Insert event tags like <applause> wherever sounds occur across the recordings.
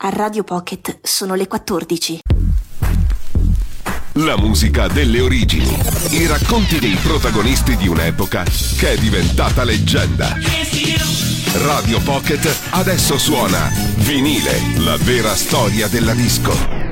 A Radio Pocket sono le 14. La musica delle origini. I racconti dei protagonisti di un'epoca che è diventata leggenda. Radio Pocket adesso suona Vinile, la vera storia della disco.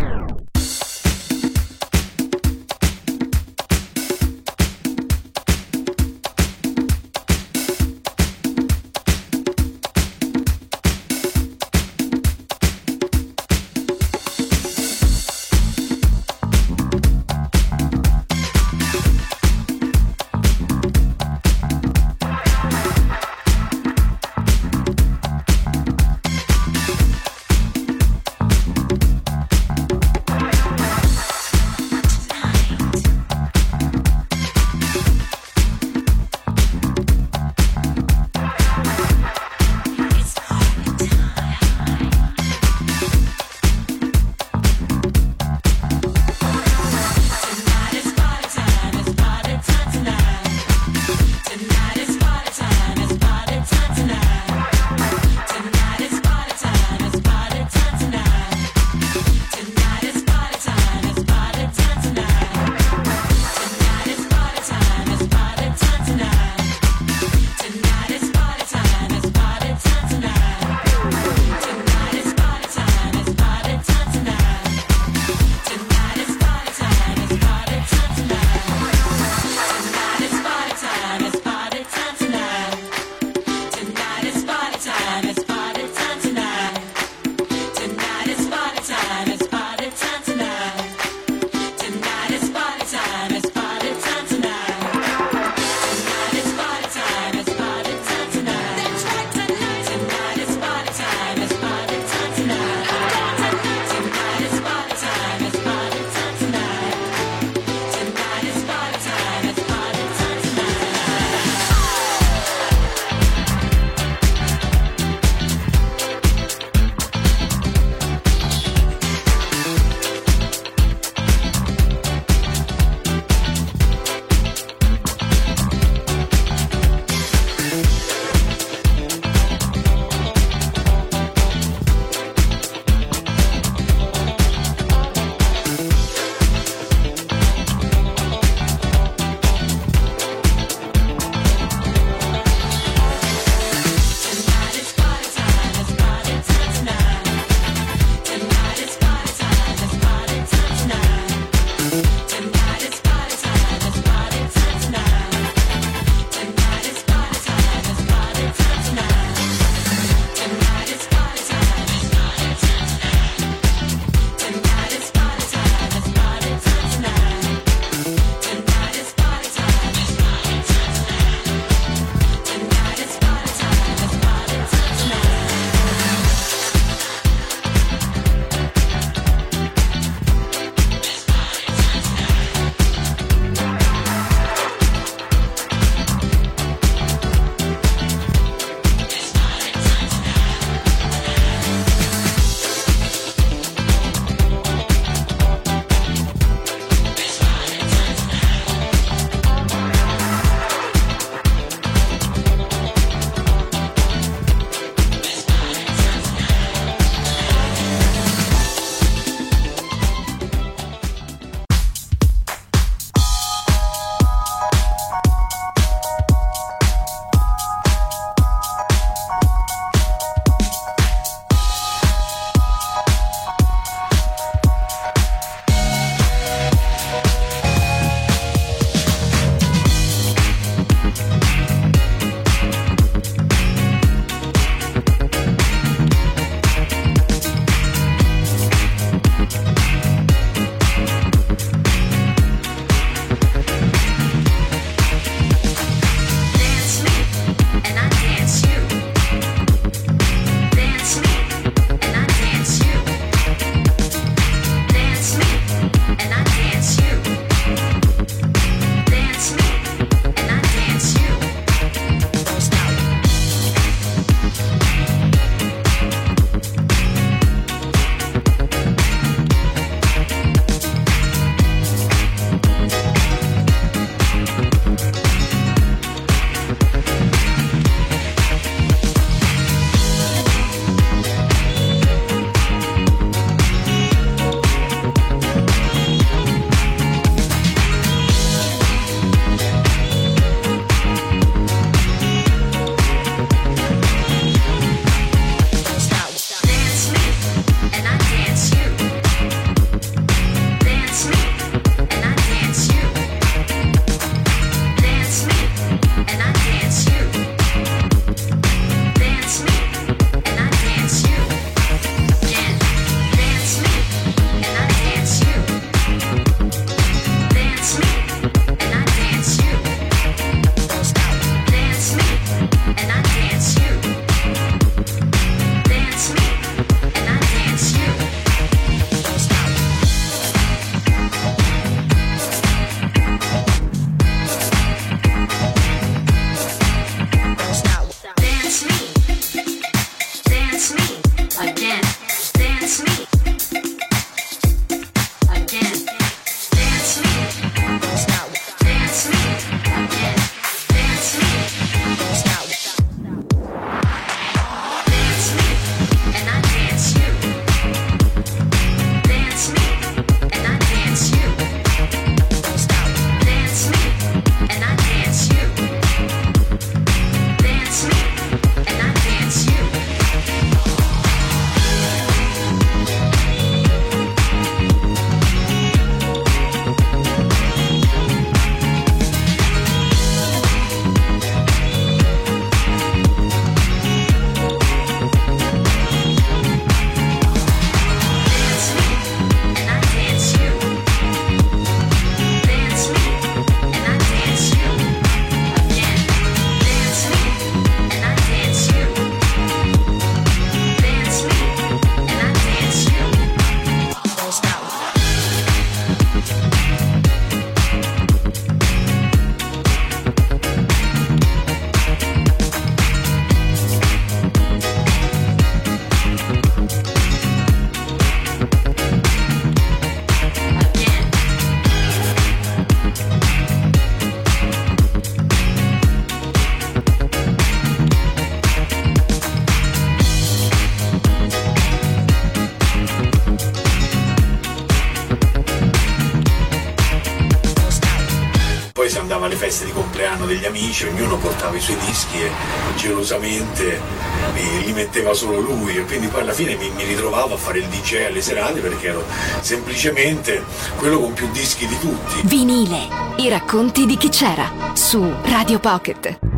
Feste di compleanno degli amici, ognuno portava i suoi dischi e gelosamente li metteva solo lui e quindi poi alla fine mi, mi ritrovavo a fare il DJ alle serate perché ero semplicemente quello con più dischi di tutti. Vinile, i racconti di chi c'era su Radio Pocket.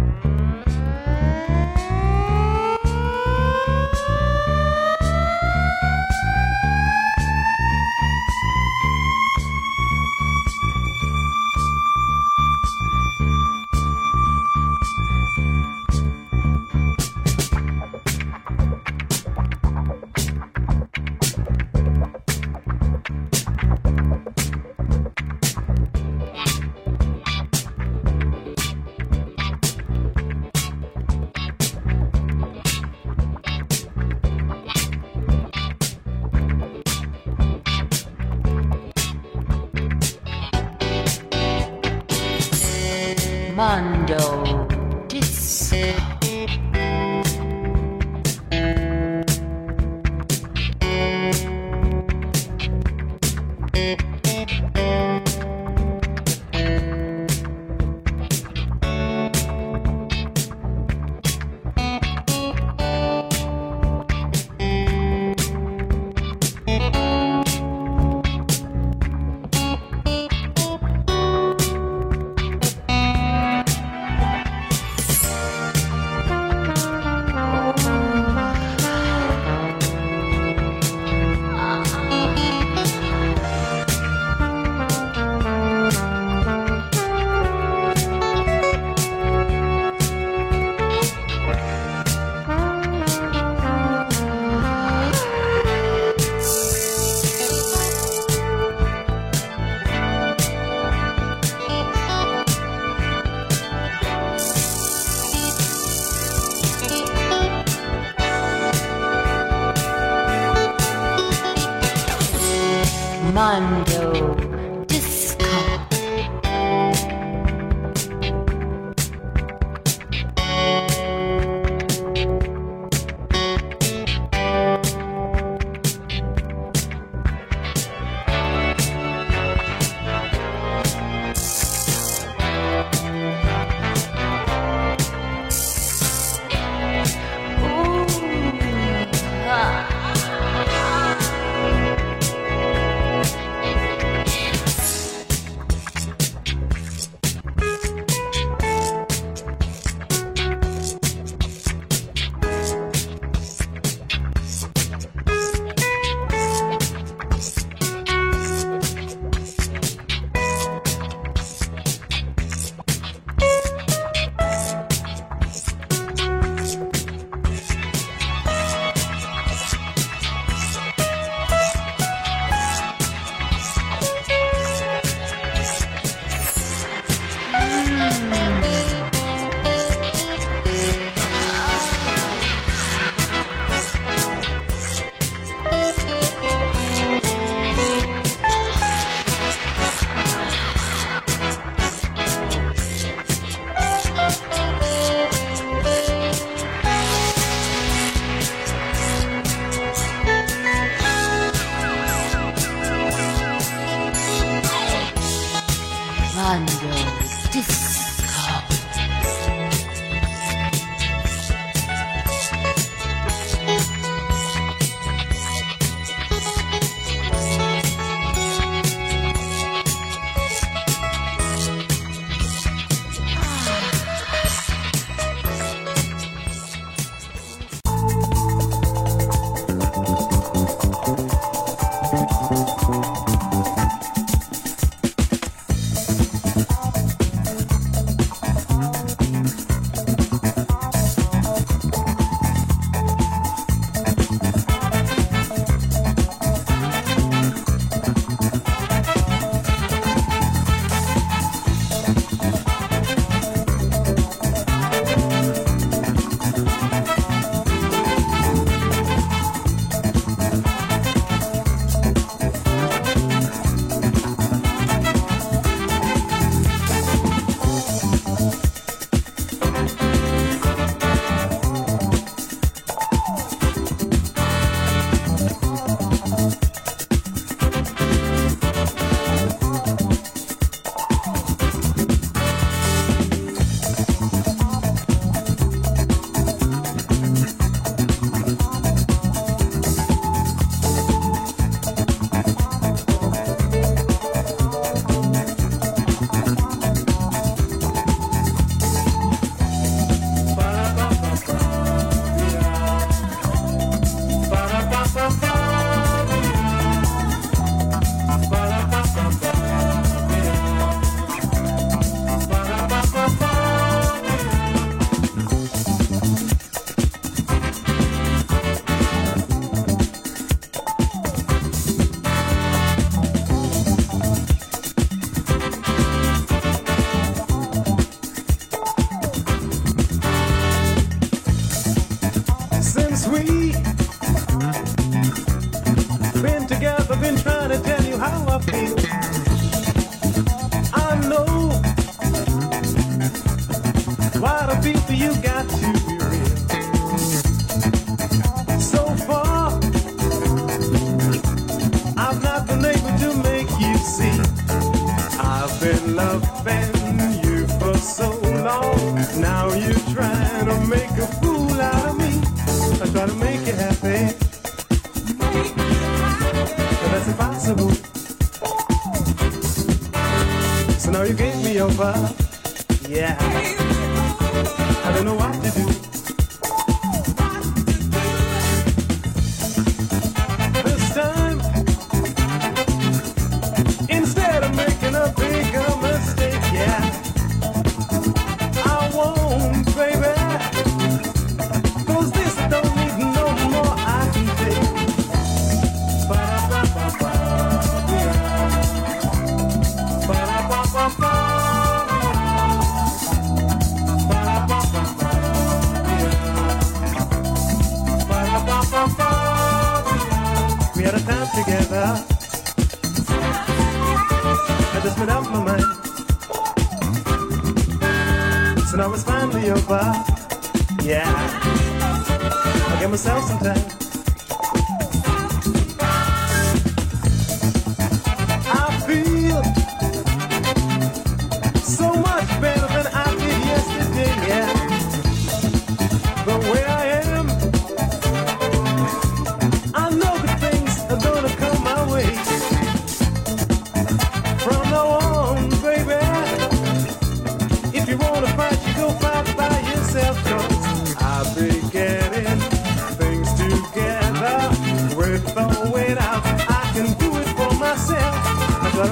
Yeah,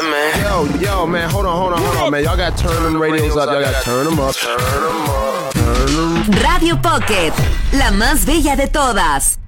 man. Yo, yo, man, hold on, hold on, hold on, man. Y'all gotta turn them radios up. Y'all gotta turn them up. Turn them up. Turn them up. Radio Pocket, la más bella de todas.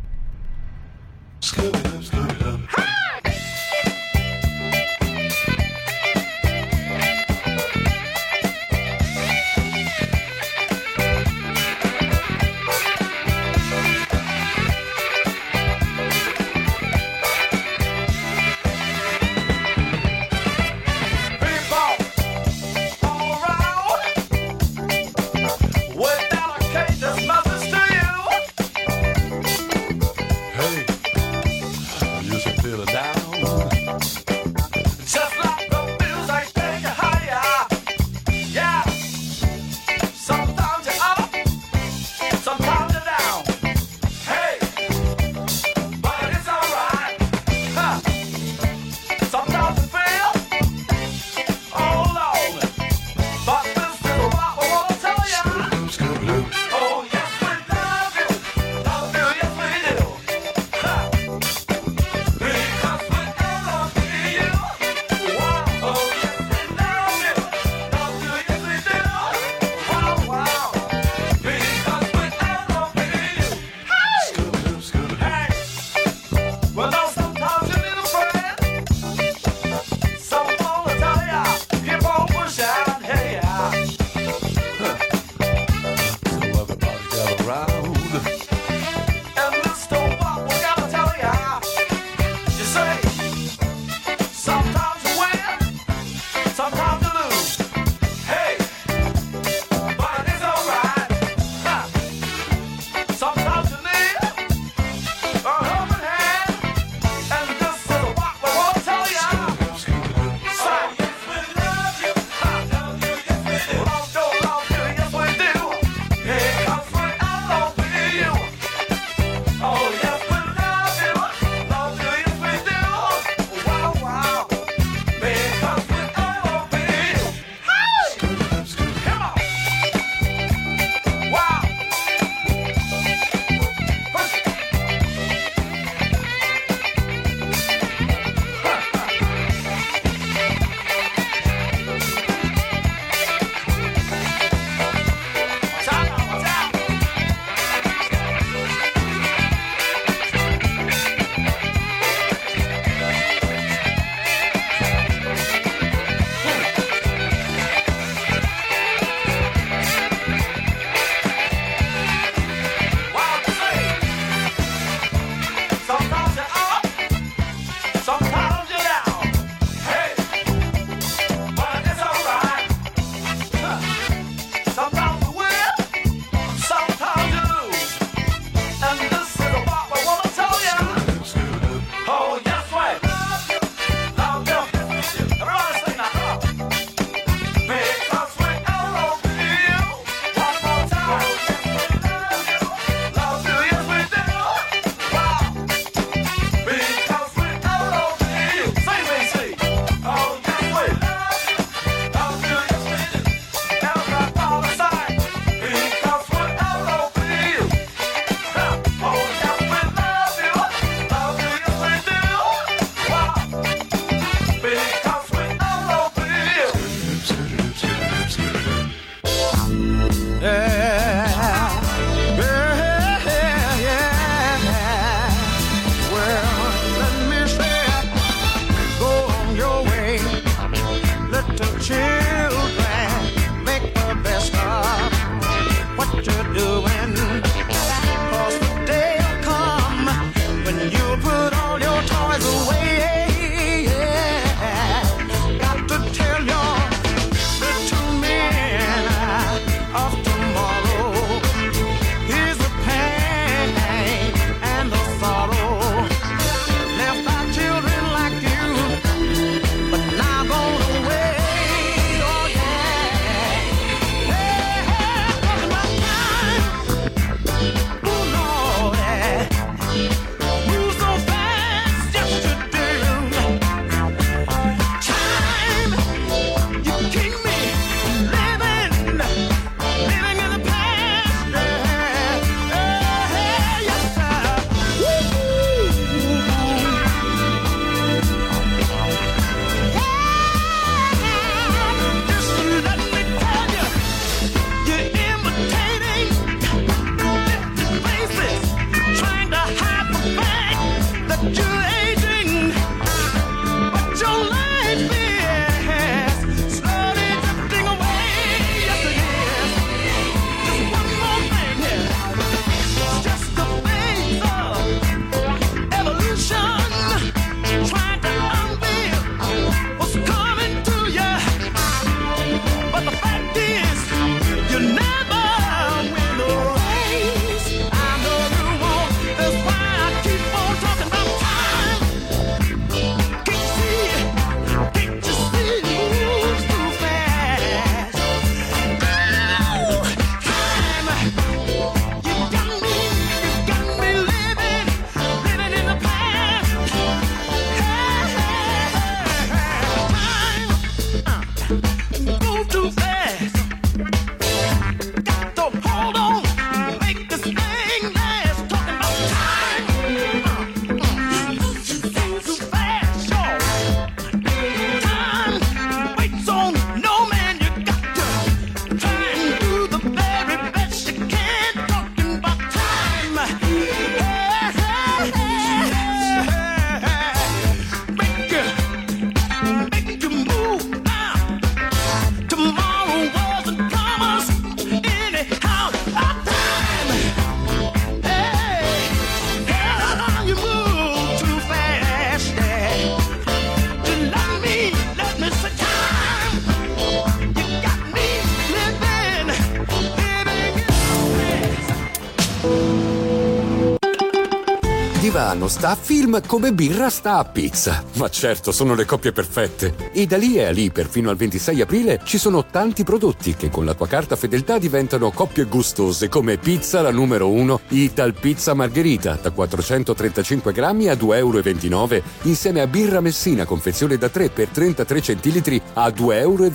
Divano sta a film come birra sta a pizza. Ma certo, sono le coppie perfette. E da lì e a lì, perfino al 26 aprile, ci sono tanti prodotti che con la tua carta fedeltà diventano coppie gustose come pizza la numero 1 Ital Pizza Margherita da 435 grammi a 2,29 euro insieme a birra Messina confezione da 3 per 33 centilitri a 2,29 euro.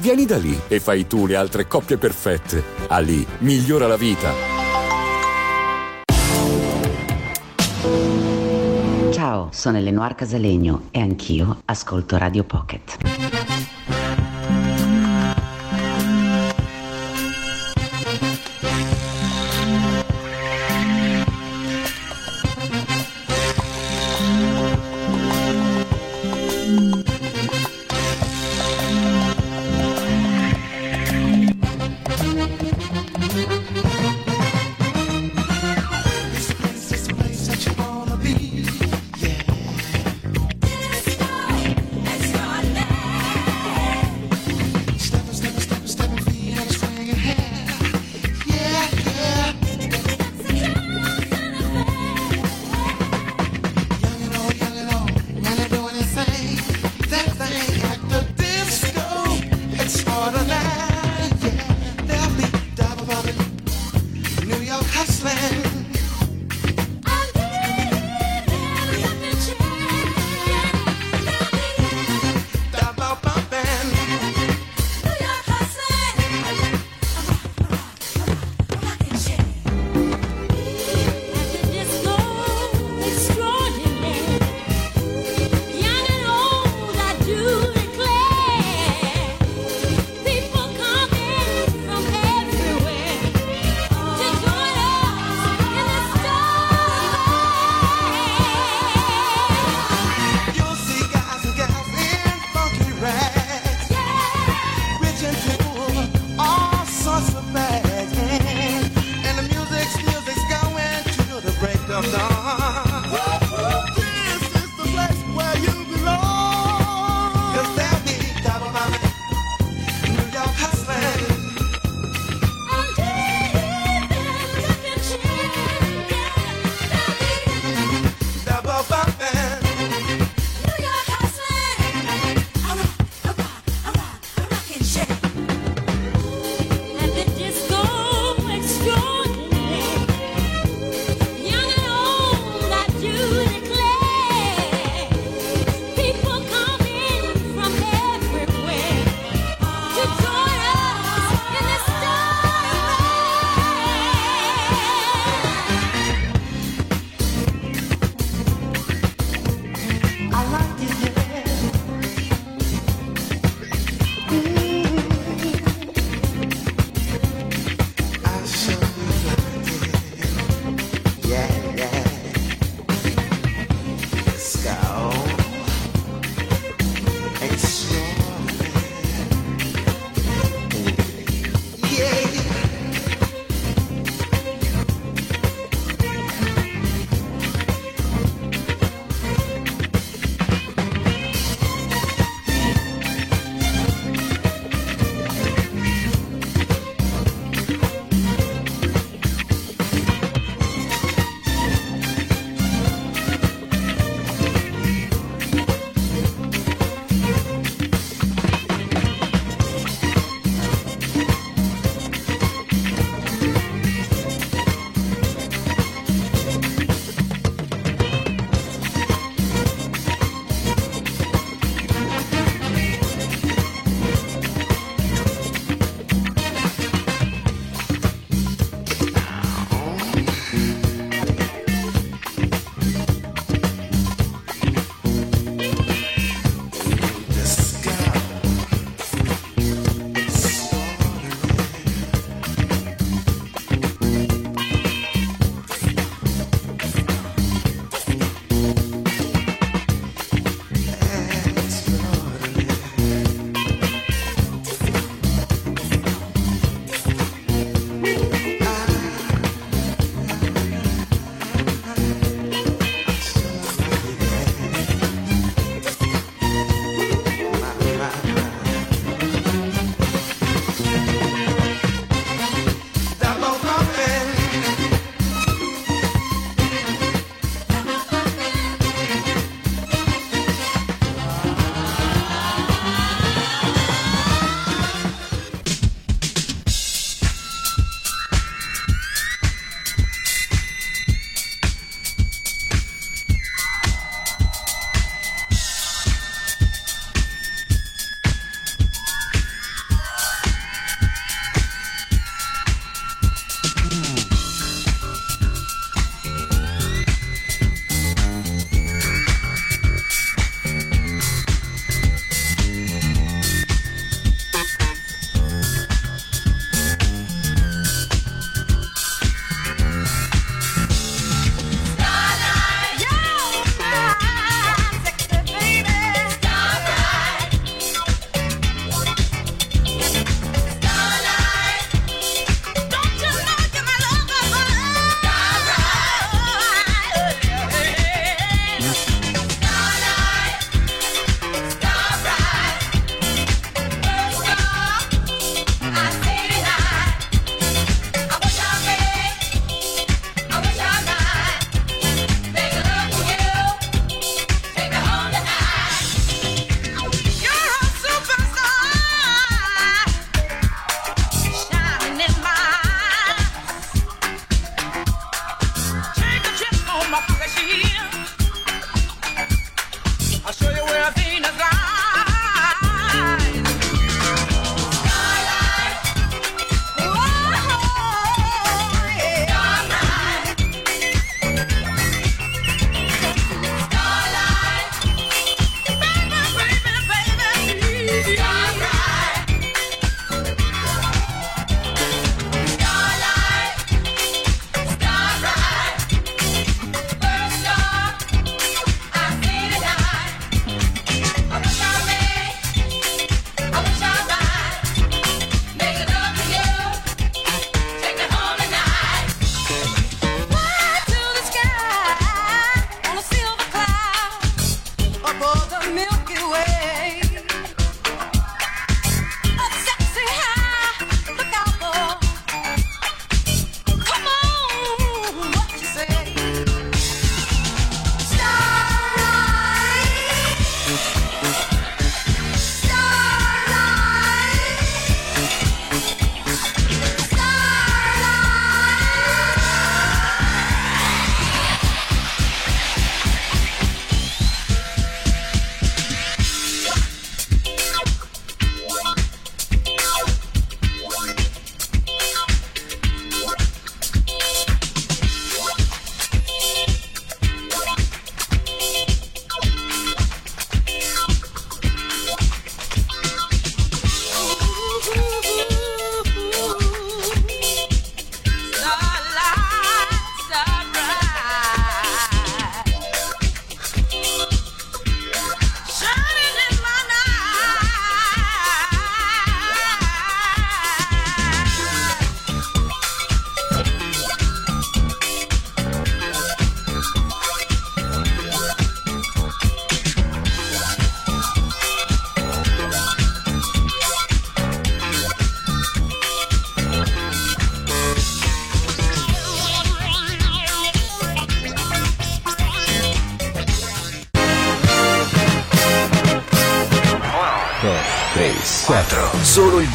Vieni da lì e fai tu le altre coppie perfette. A lì migliora la vita. Sono Eleonora Casalegno e anch'io ascolto Radio Pocket.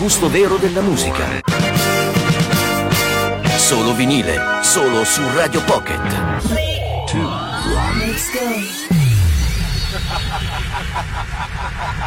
gusto vero della musica. Solo vinile, solo su Radio Pocket. 3, 2, 1, let's go. <laughs>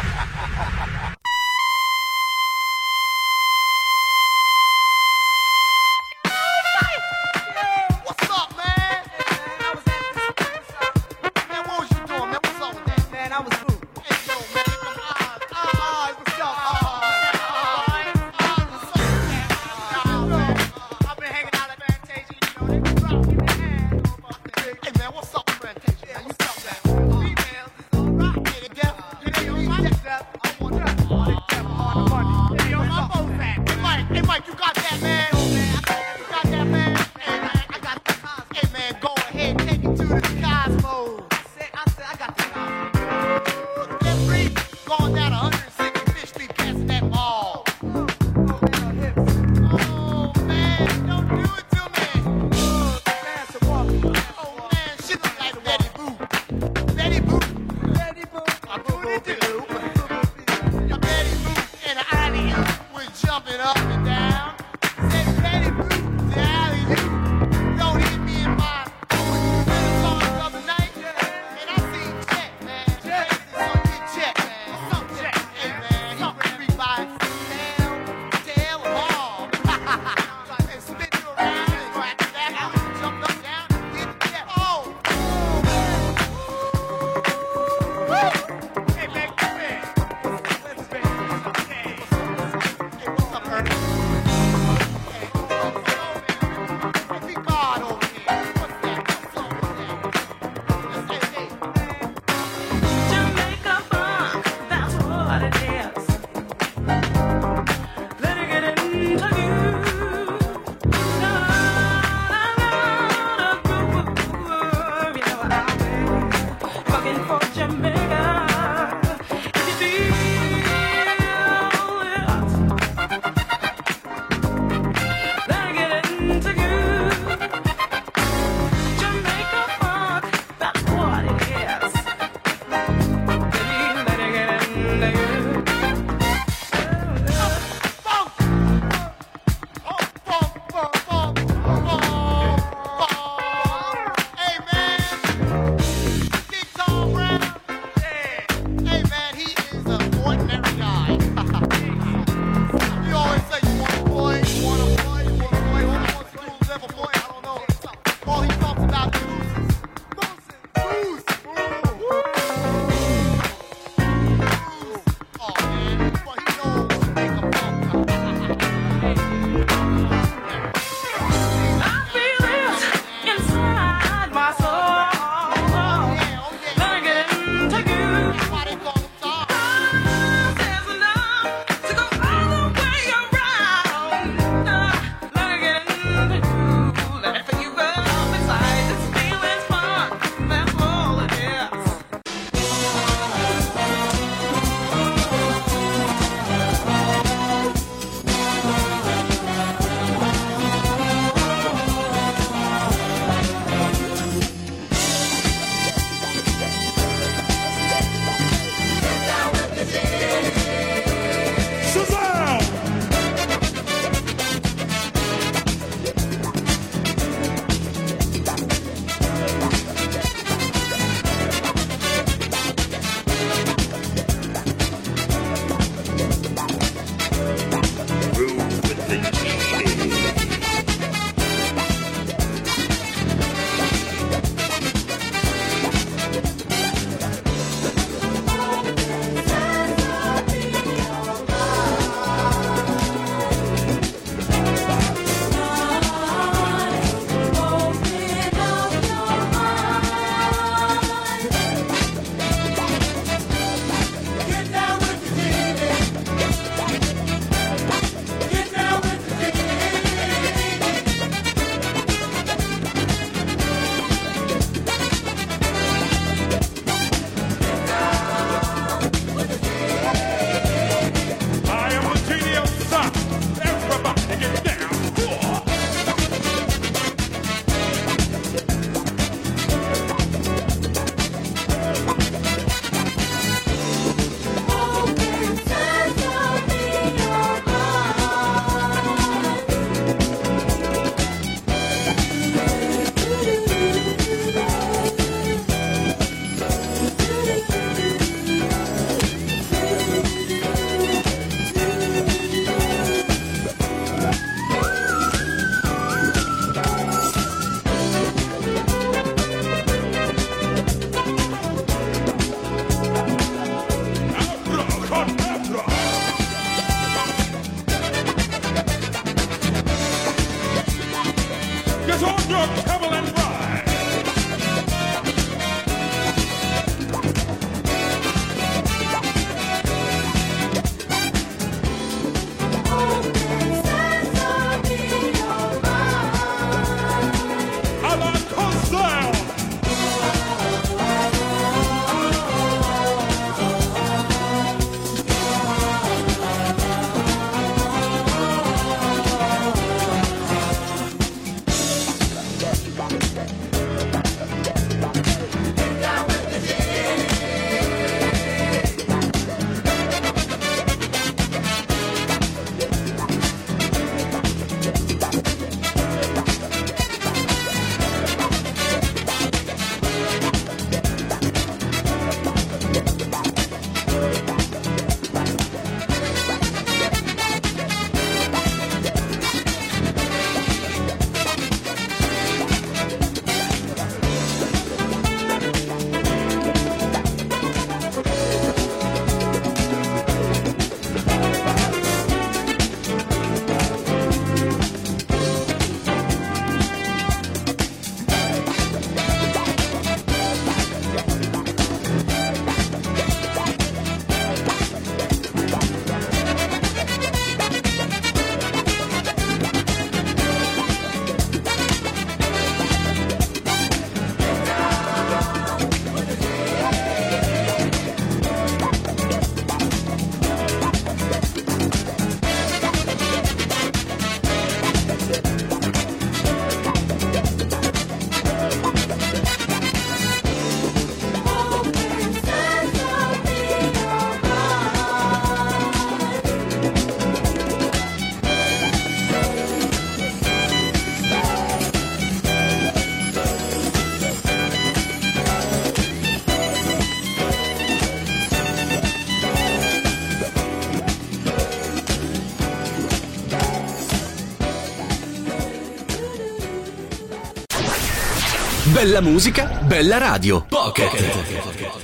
Bella musica, bella radio. Pocket.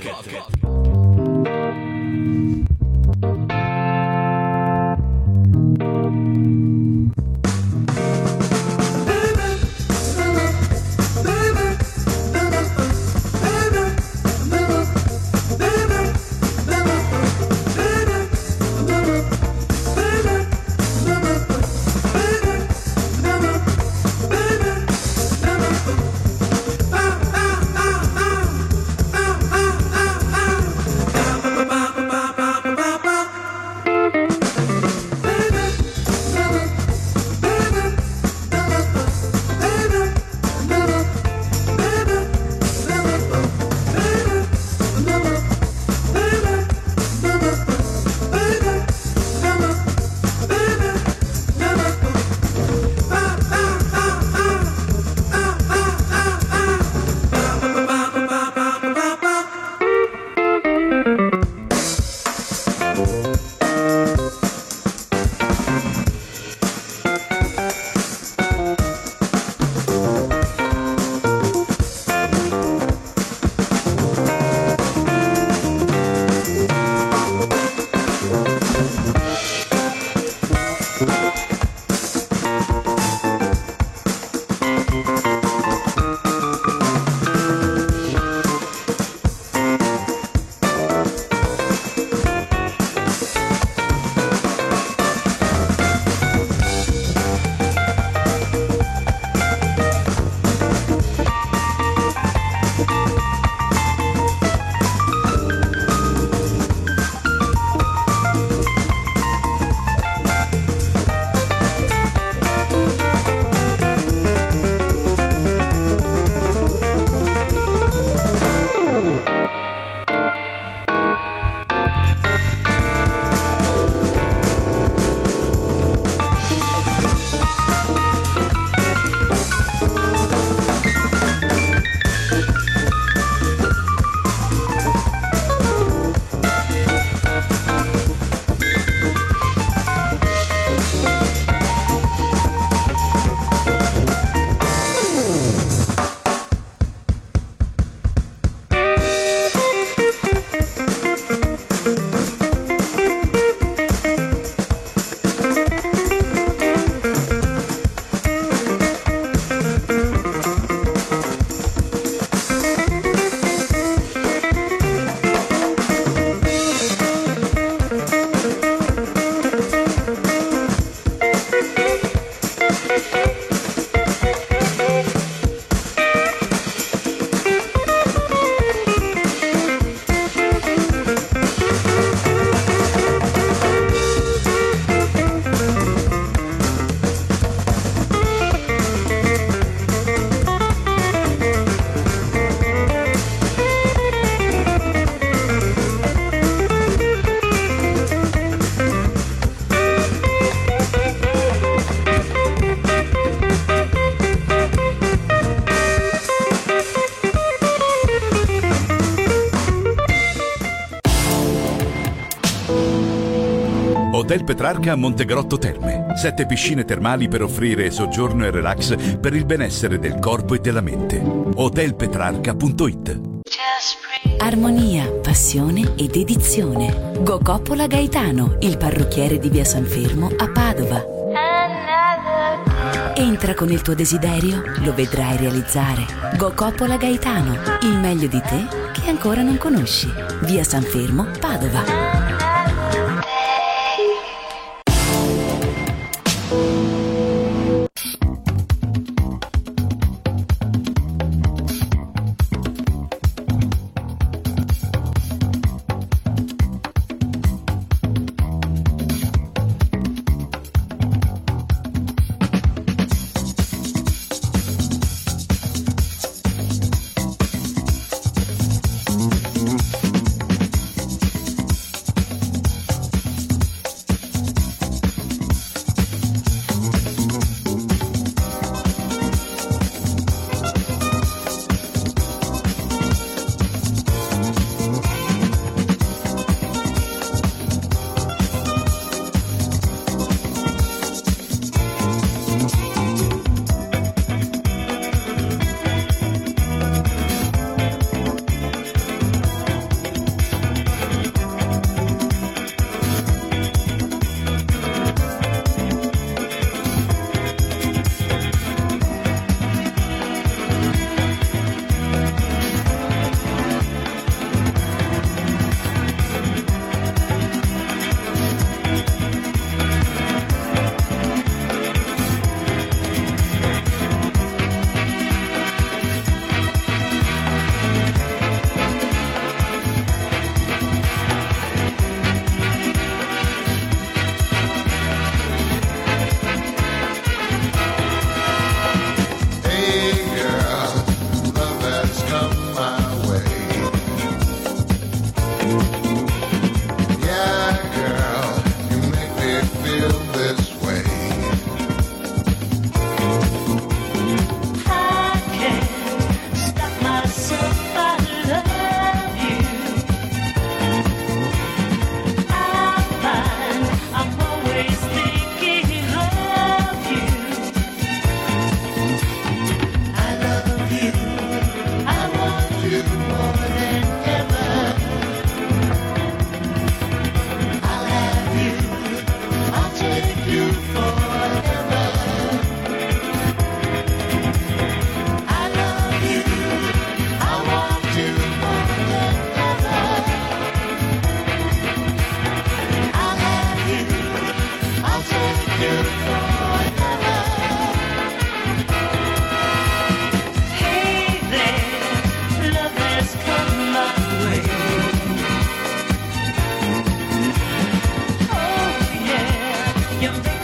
Petrarca a Montegrotto Terme. Sette piscine termali per offrire soggiorno e relax per il benessere del corpo e della mente. Hotelpetrarca.it Armonia, passione e dedizione. Gocoppola Gaetano, il parrucchiere di via San Fermo a Padova. Entra con il tuo desiderio, lo vedrai realizzare. Gocoppola Gaetano, il meglio di te che ancora non conosci. Via San Fermo, Padova. 영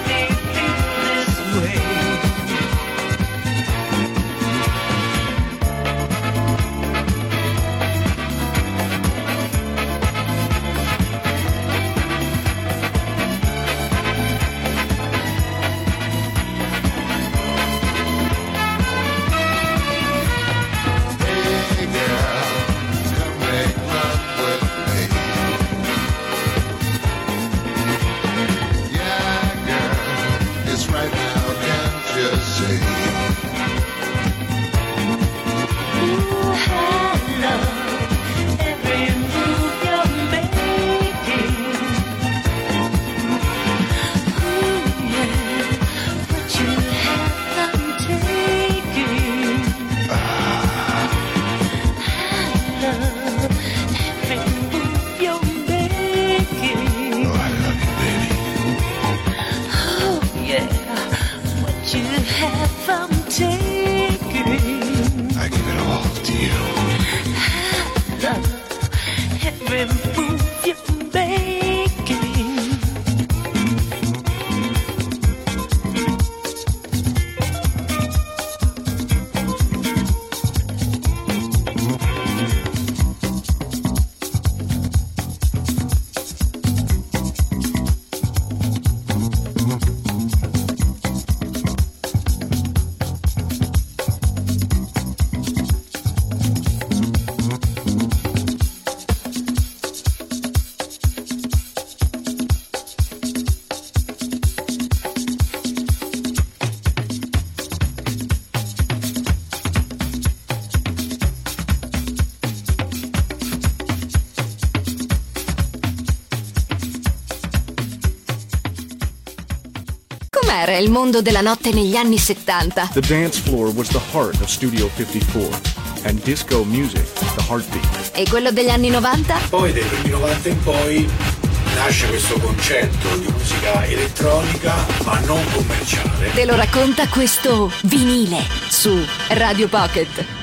il mondo della notte negli anni 70? The dance floor was the heart of Studio 54, and disco music the heartbeat. E quello degli anni 90? Poi dai primi 90 in poi nasce questo concetto di musica elettronica ma non commerciale. Te lo racconta questo vinile su Radio Pocket.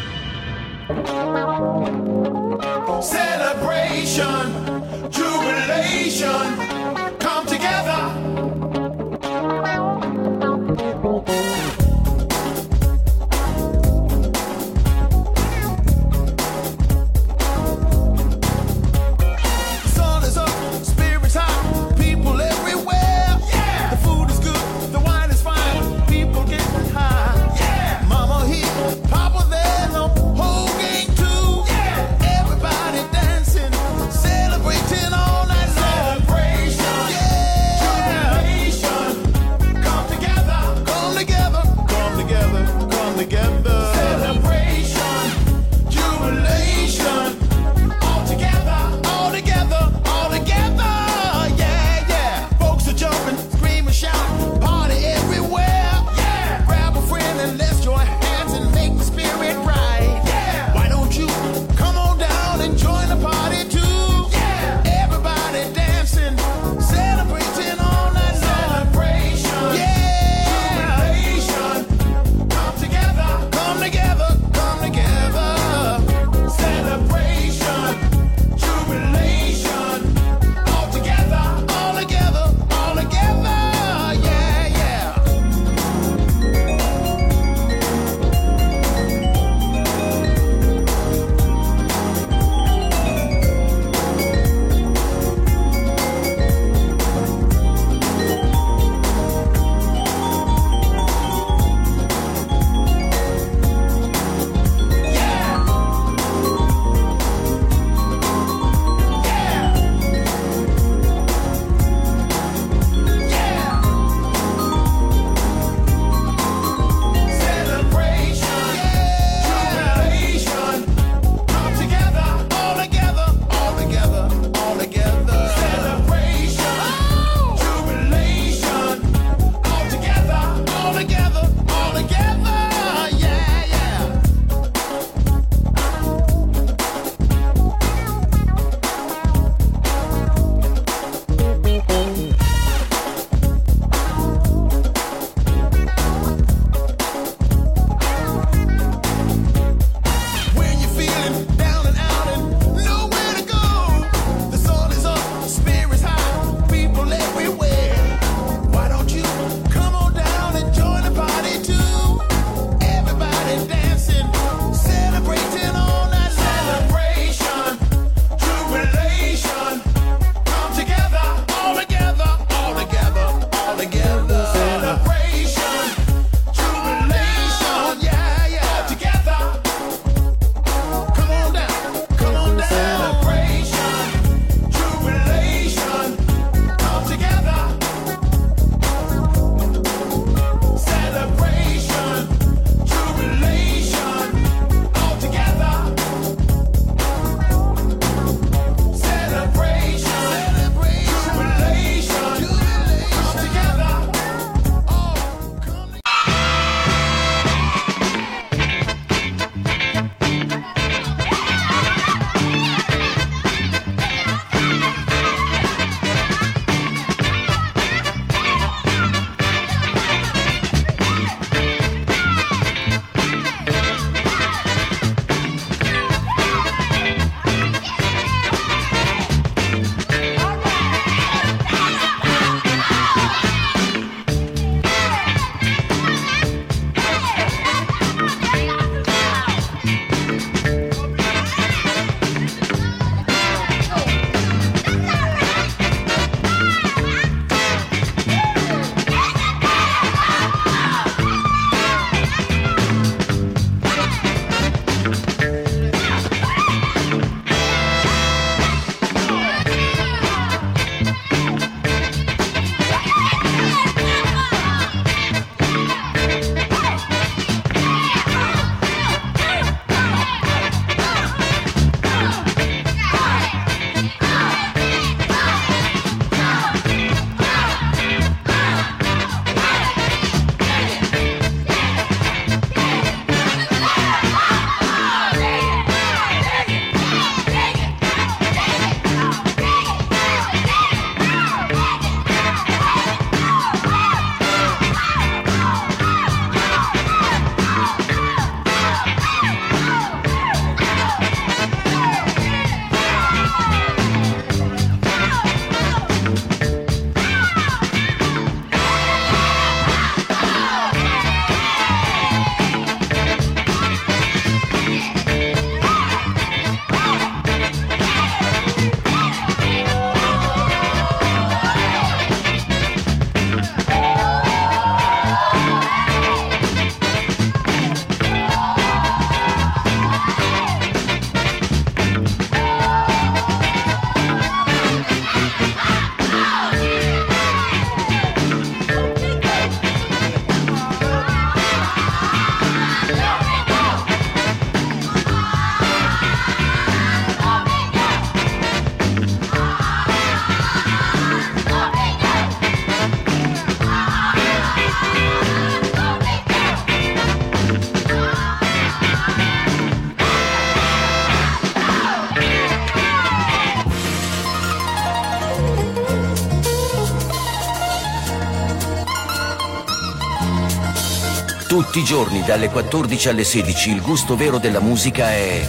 Tutti i giorni dalle 14 alle 16 il gusto vero della musica è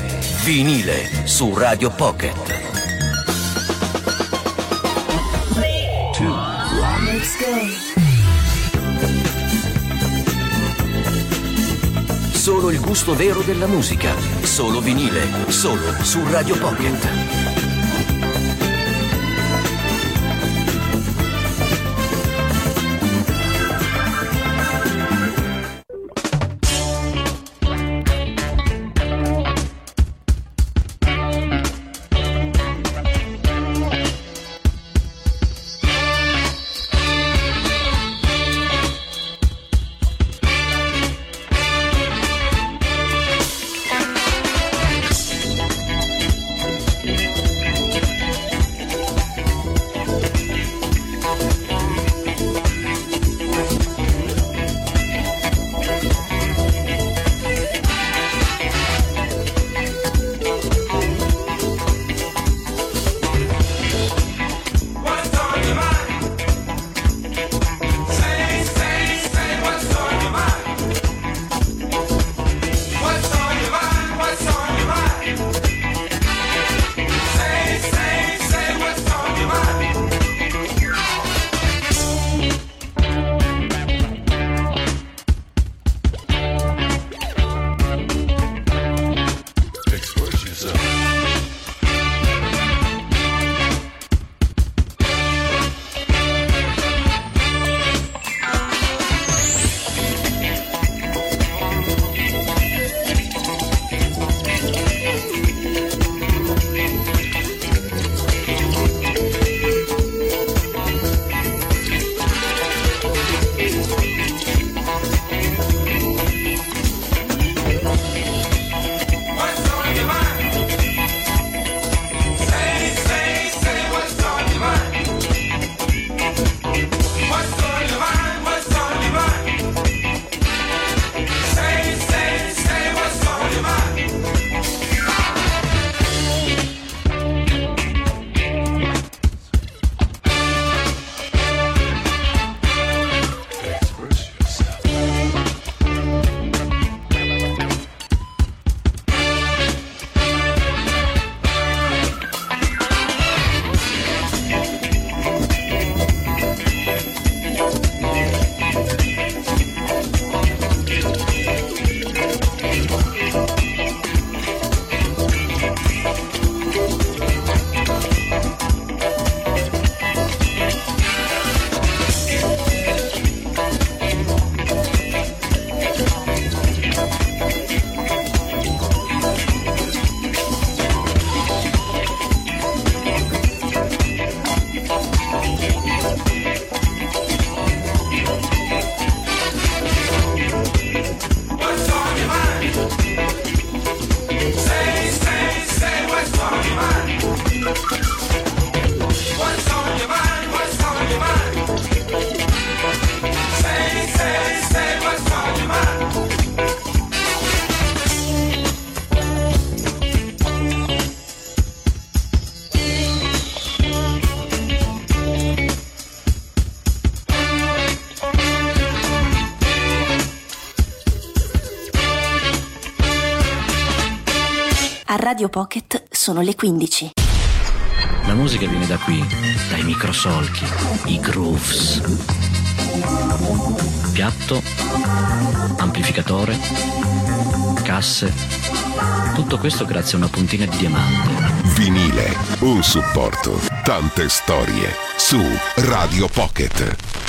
vinile su Radio Pocket. Solo il gusto vero della musica. Solo vinile. Solo su Radio Pocket. Radio Pocket sono le 15. La musica viene da qui, dai microsolchi, i grooves. Piatto, amplificatore, casse. Tutto questo grazie a una puntina di diamante. Vinile, un supporto, tante storie. Su Radio Pocket.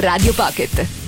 Radio Pocket.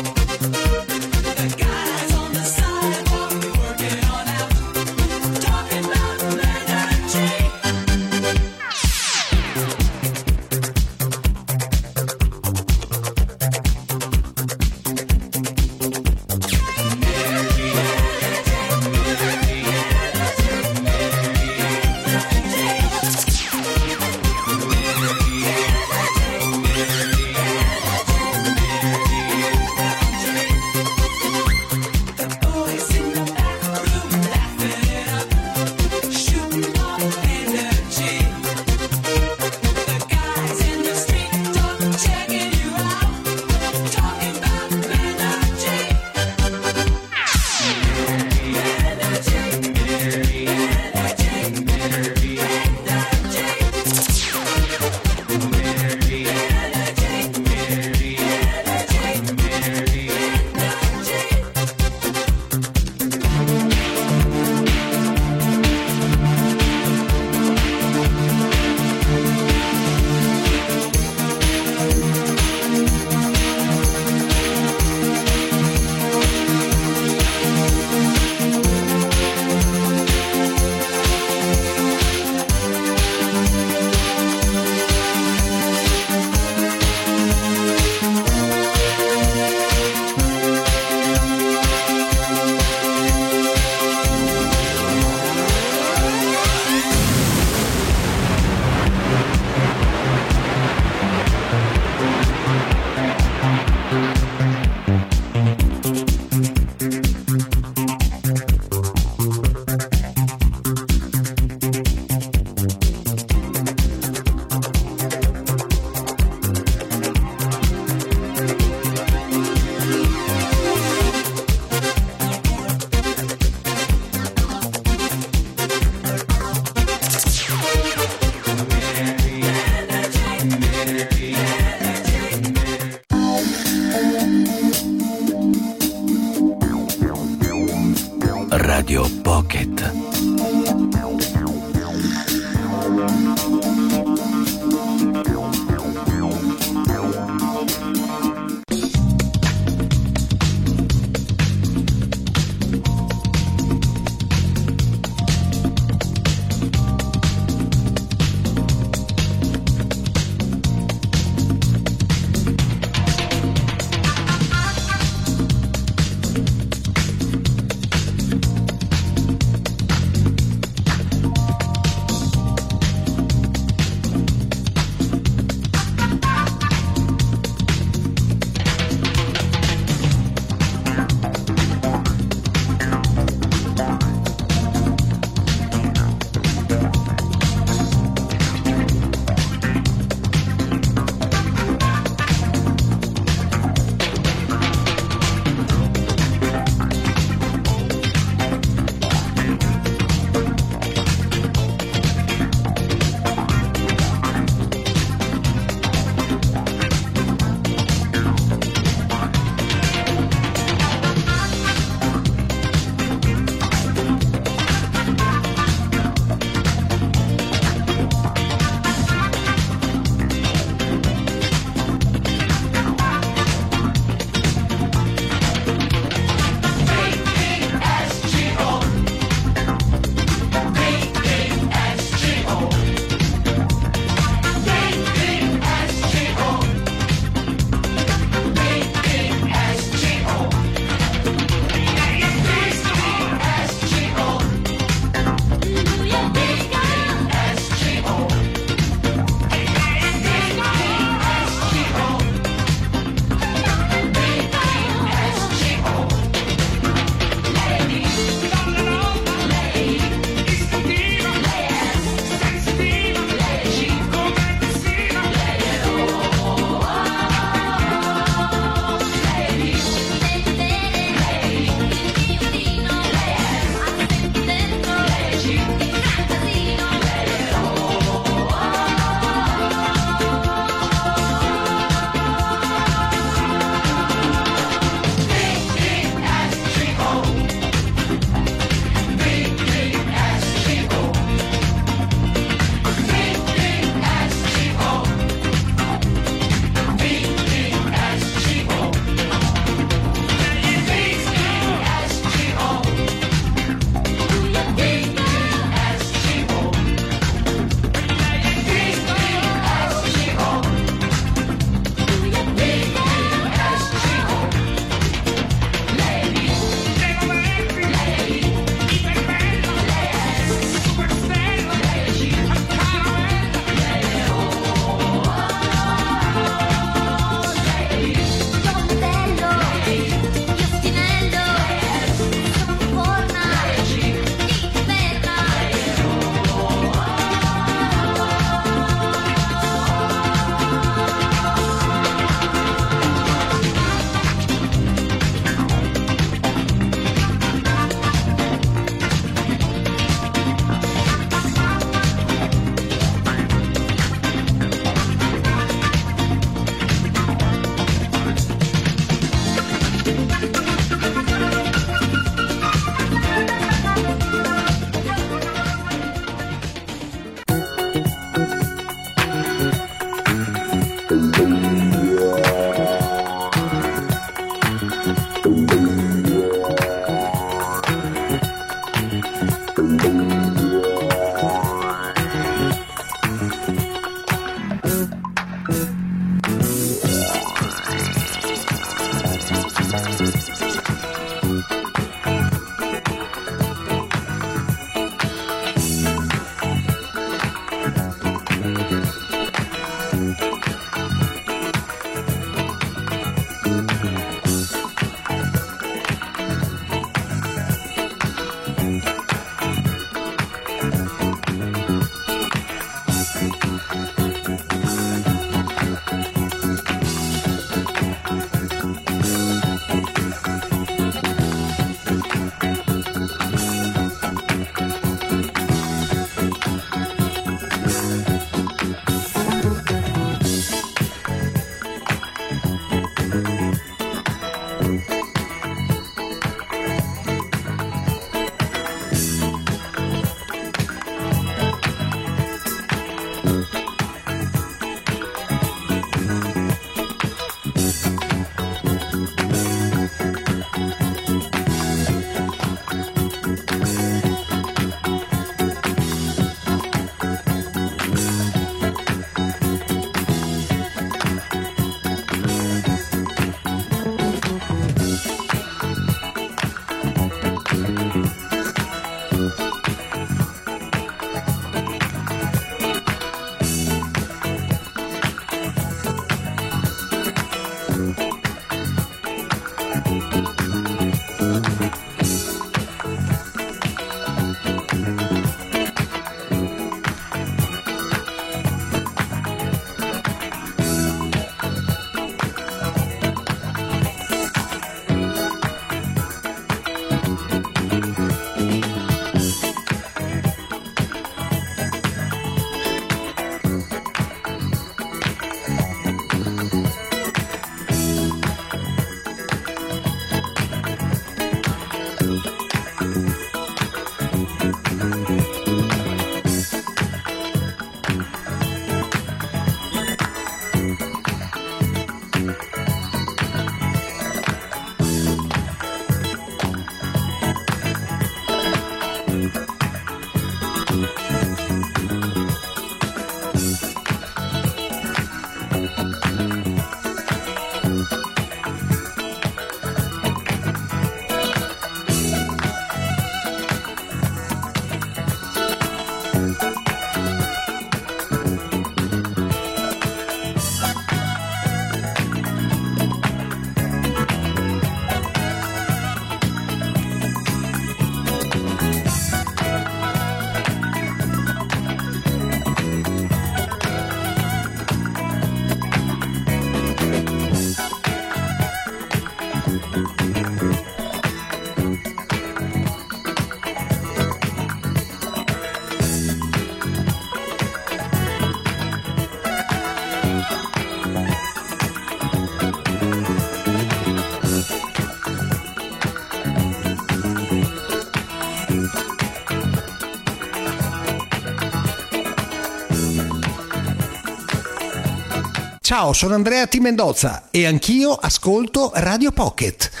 Ciao, sono Andrea T. Mendoza e anch'io ascolto Radio Pocket.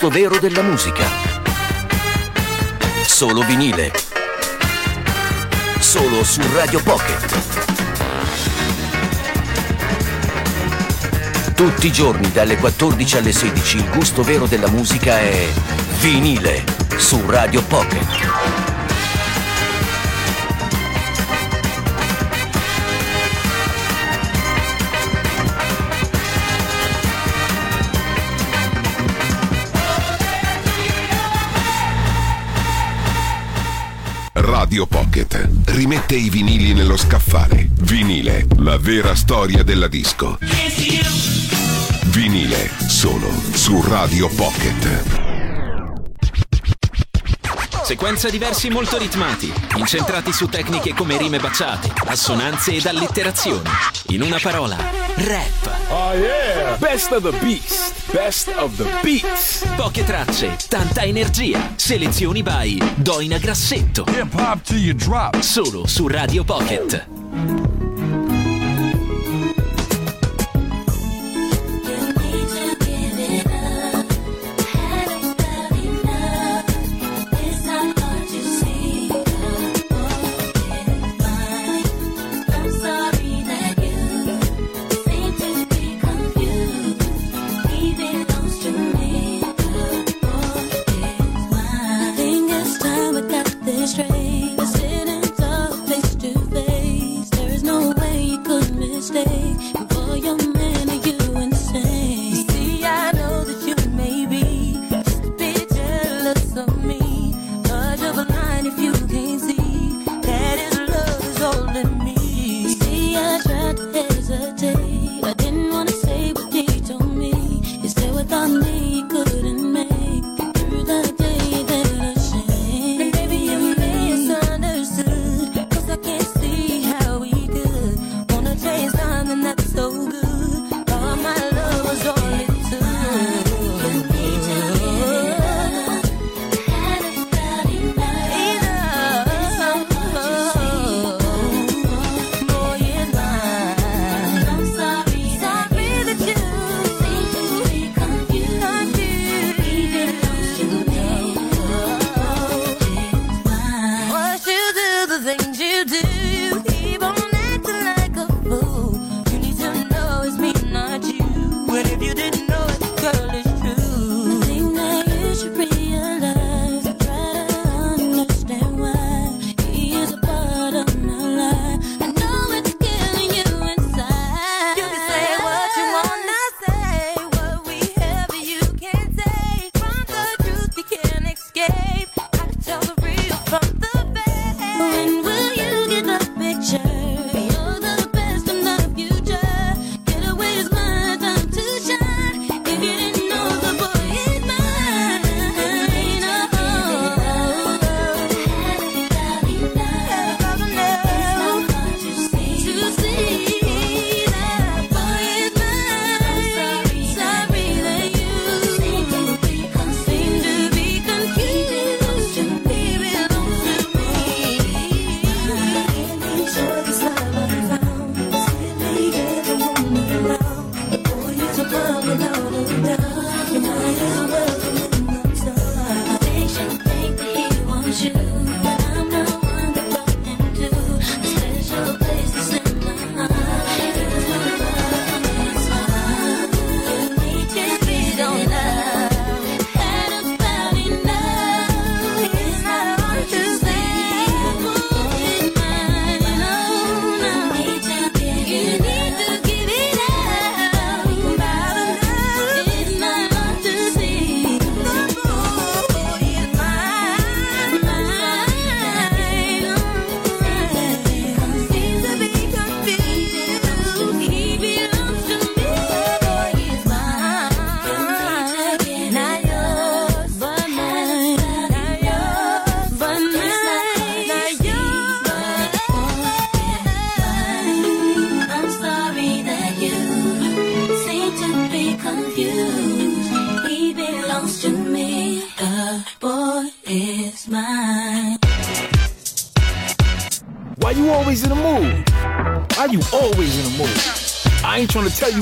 Gusto vero della musica. Solo vinile. Solo su Radio Pocket. Tutti i giorni dalle 14 alle 16 il gusto vero della musica è vinile su Radio Pocket. Radio Pocket rimette i vinili nello scaffale. Vinile, la vera storia della disco. Vinile, solo su Radio Pocket. Sequenza di versi molto ritmati, incentrati su tecniche come rime baciate, assonanze ed allitterazioni. In una parola, rap. Oh yeah! Best of the beast. Best of the beats. Poche tracce, tanta energia. Selezioni by Doina Grassetto. Hip hop till you drop. Solo su Radio Pocket.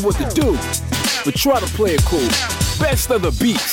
what to do, but try to play it cool. Best of the beat.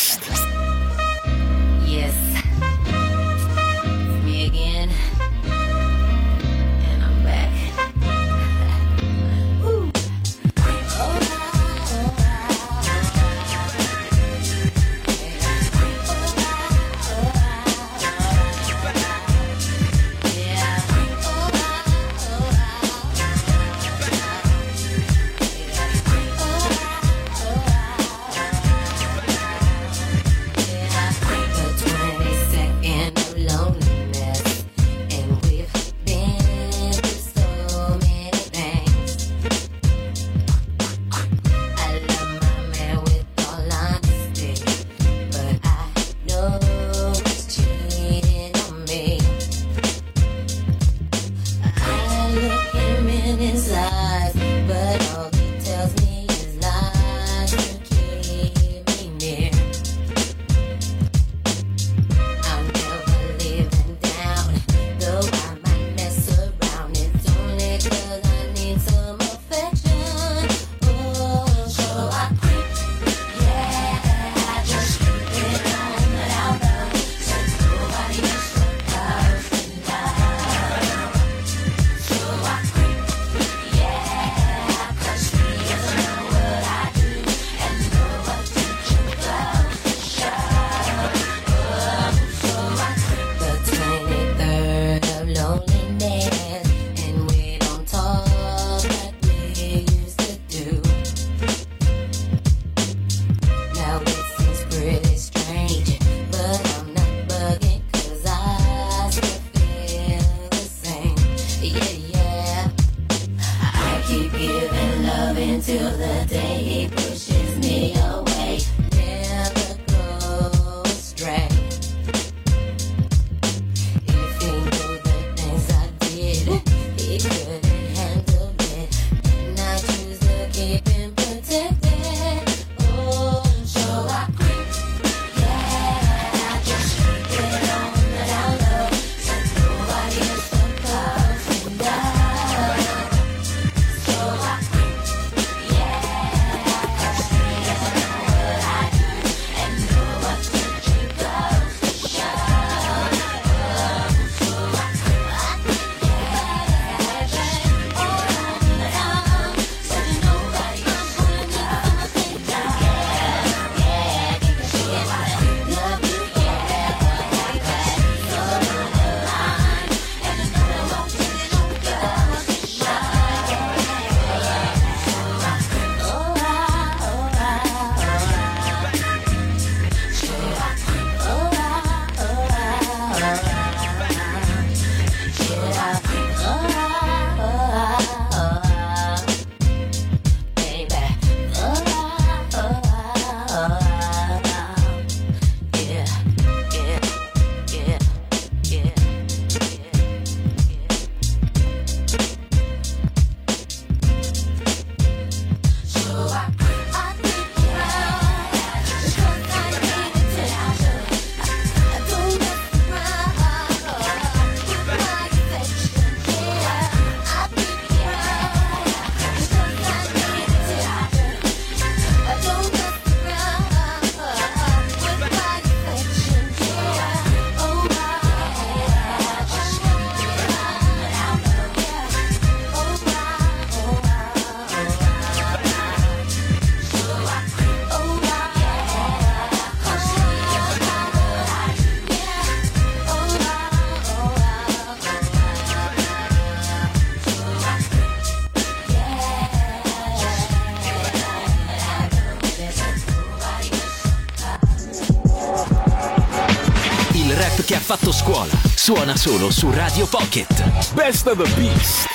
Fatto scuola. Suona solo su Radio Pocket. Best of the Beast.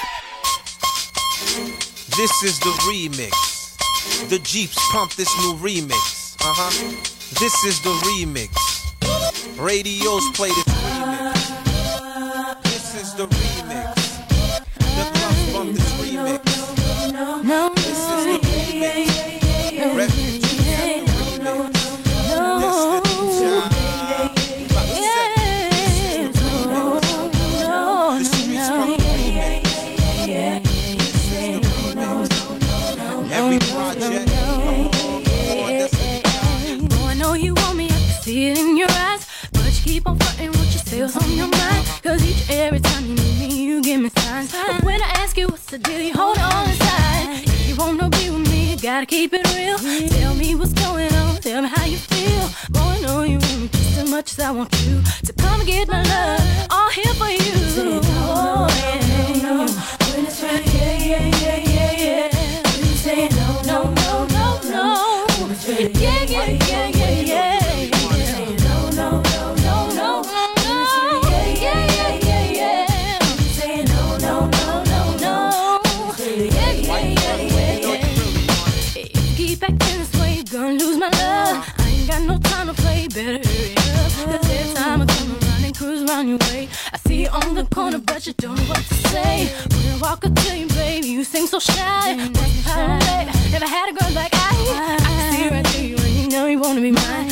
This is the remix. The Jeeps pump this new remix. Uh huh. This is the remix. Radios play this corner, but you don't know what to say. When I walk up to you, baby, you seem so shy. Never had a girl like I. I can see right through you, and you know you wanna be mine.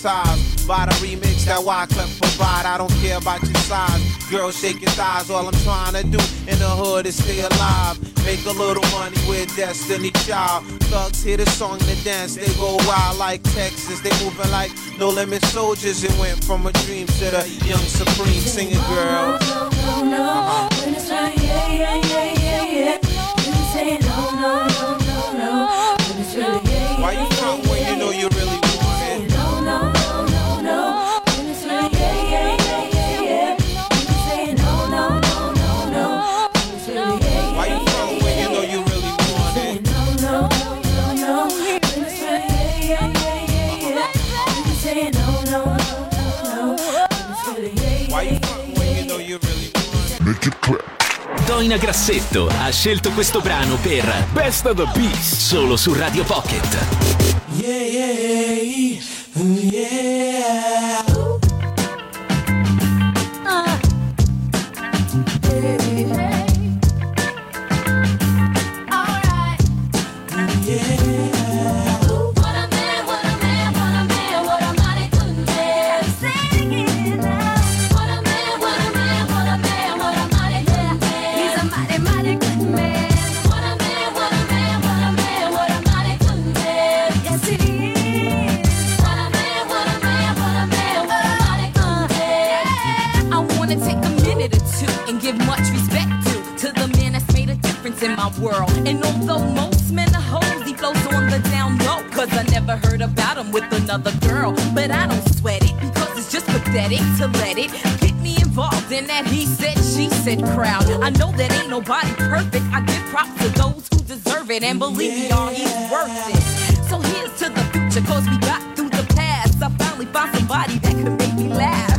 Hypnotized by the remix that Wyclef provide. I don't care about your size. Girl, shake your thighs. All I'm trying to do in the hood is stay alive. Make a little money with Destiny Child. Thugs hear the song and dance. They go wild like Texas. They moving like no limit soldiers. It went from a dream to the young supreme singing girl. no, no. When it's right, yeah, yeah, yeah, yeah, yeah. You say no, no, no, no, no. When it's really, yeah, yeah, Why you Make it clap. Doina Grassetto ha scelto questo brano per Best of the Beast solo su Radio Pocket. Yeah, yeah, yeah. In my world. And although most men are hoes, he flows on the down low. Cause I never heard about him with another girl. But I don't sweat it because it's just pathetic to let it get me involved in that he said, she said crowd. I know that ain't nobody perfect. I give props to those who deserve it. And believe me, y'all, he's worth it. So here's to the future, cause we got through the past. I finally found somebody that could make me laugh.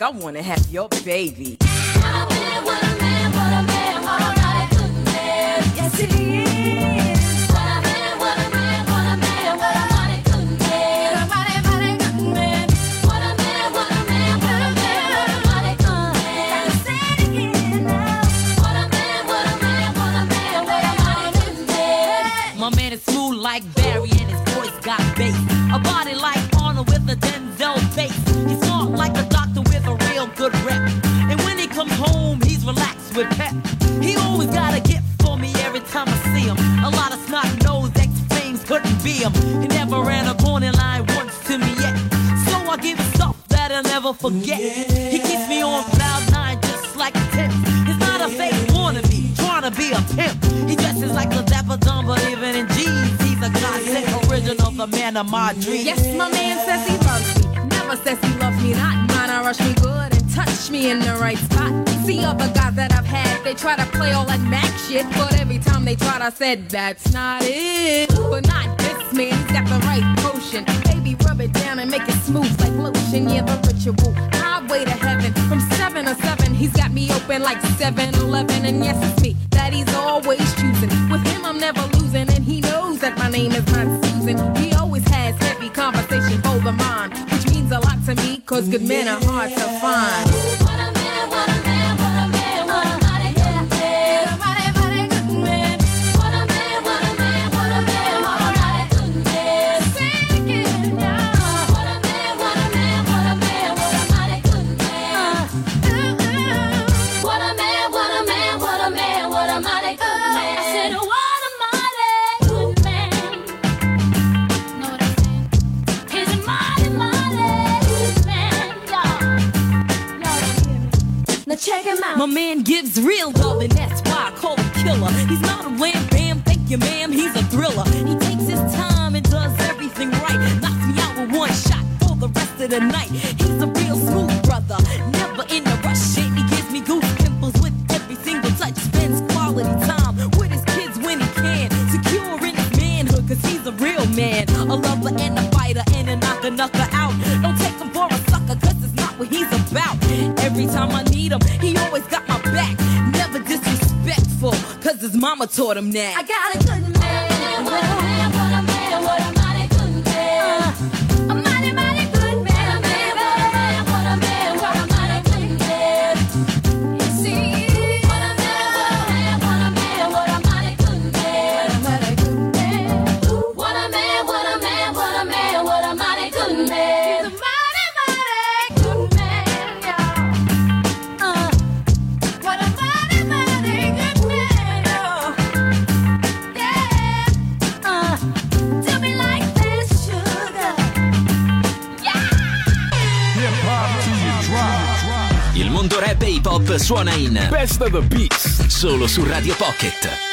think I wanna have your baby. Like Barry and his voice got bass. A body like with pep. He always got a gift for me every time I see him. A lot of snot nose ex flames couldn't be him. He never ran a corner line once to me yet. So I give him stuff that I'll never forget. Yeah. He keeps me on cloud nine just like a tip. He's not a fake wannabe, trying to be a pimp. He dresses like a dapper Don, but even in jeans, he's a classic original, the man of my dreams. Yes, my man says he loves me. Never says he loves me not. Mine, I rush me good touch me in the right spot. See other guys that I've had, they try to play all that Mac shit, but every time they tried, I said that's not it. But not this man, he's got the right potion. Baby, rub it down and make it smooth like lotion. Yeah, the ritual. Highway to heaven from seven to seven. He's got me open like 7-Eleven, and yes, it's me that he's always choosing. With him, I'm never losing, and he knows that my name is not Susan. He always has heavy conversation for the cause good men are hard to find. My man gives real love, and that's why I call him killer. He's not a wham bam, thank you, ma'am. He's a thriller. He takes his time and does everything right. Knocks me out with one shot for the rest of the night. He's a real smooth brother, never in a rush. He gives me goose pimples with every single touch. Spends quality time with his kids when he can. Secure in his manhood, cause he's a real man. A lover and a fighter and a knocker, knocker Every time I need him, he always got my back. Never disrespectful, cause his mama taught him that. I got a good suona in Best of the Beats solo su Radio Pocket.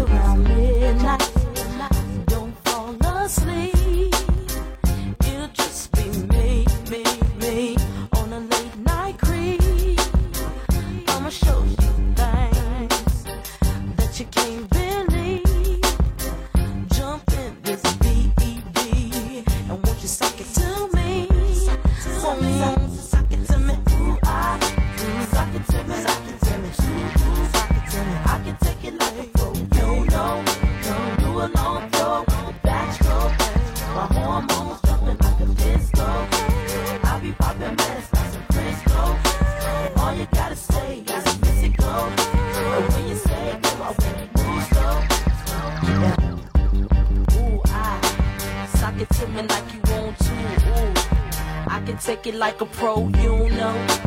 Around it like a pro, you know.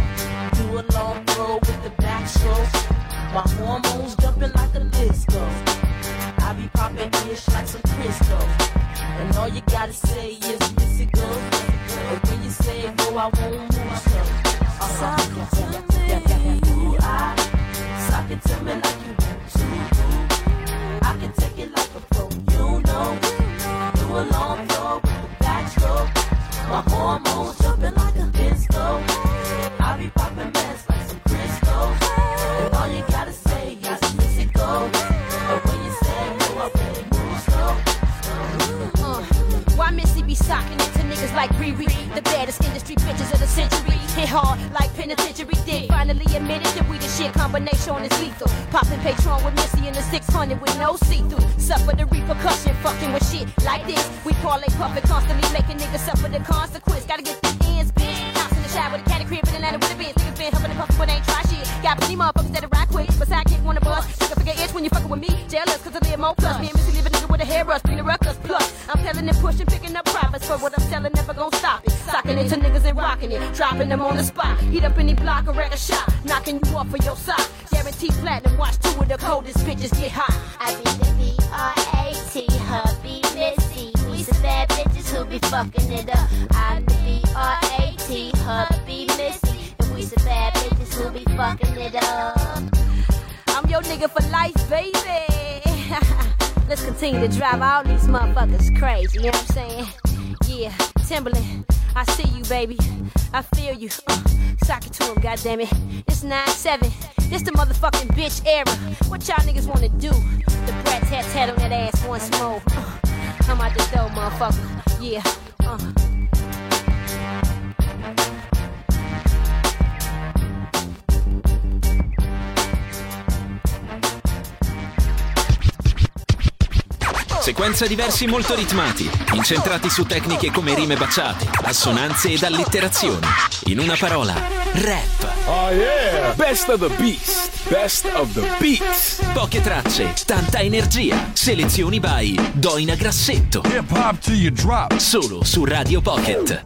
senza diversi molto ritmati, incentrati su tecniche come rime baciate, assonanze ed allitterazioni. In una parola, rap. Oh yeah! Best of the beast, best of the beats. Poche tracce, tanta energia. Selezioni by Doina Grassetto. Hip hop till you drop. Solo su Radio Pocket.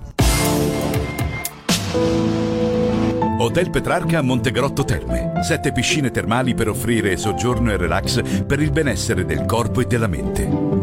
Hotel Petrarca Montegrotto Terme. Sette piscine termali per offrire soggiorno e relax per il benessere del corpo e della mente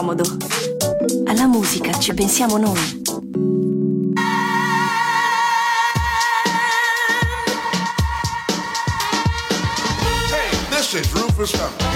comodo. Alla musica ci pensiamo noi. Hey, this is Rufus Humphrey.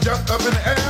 Jump up in the air.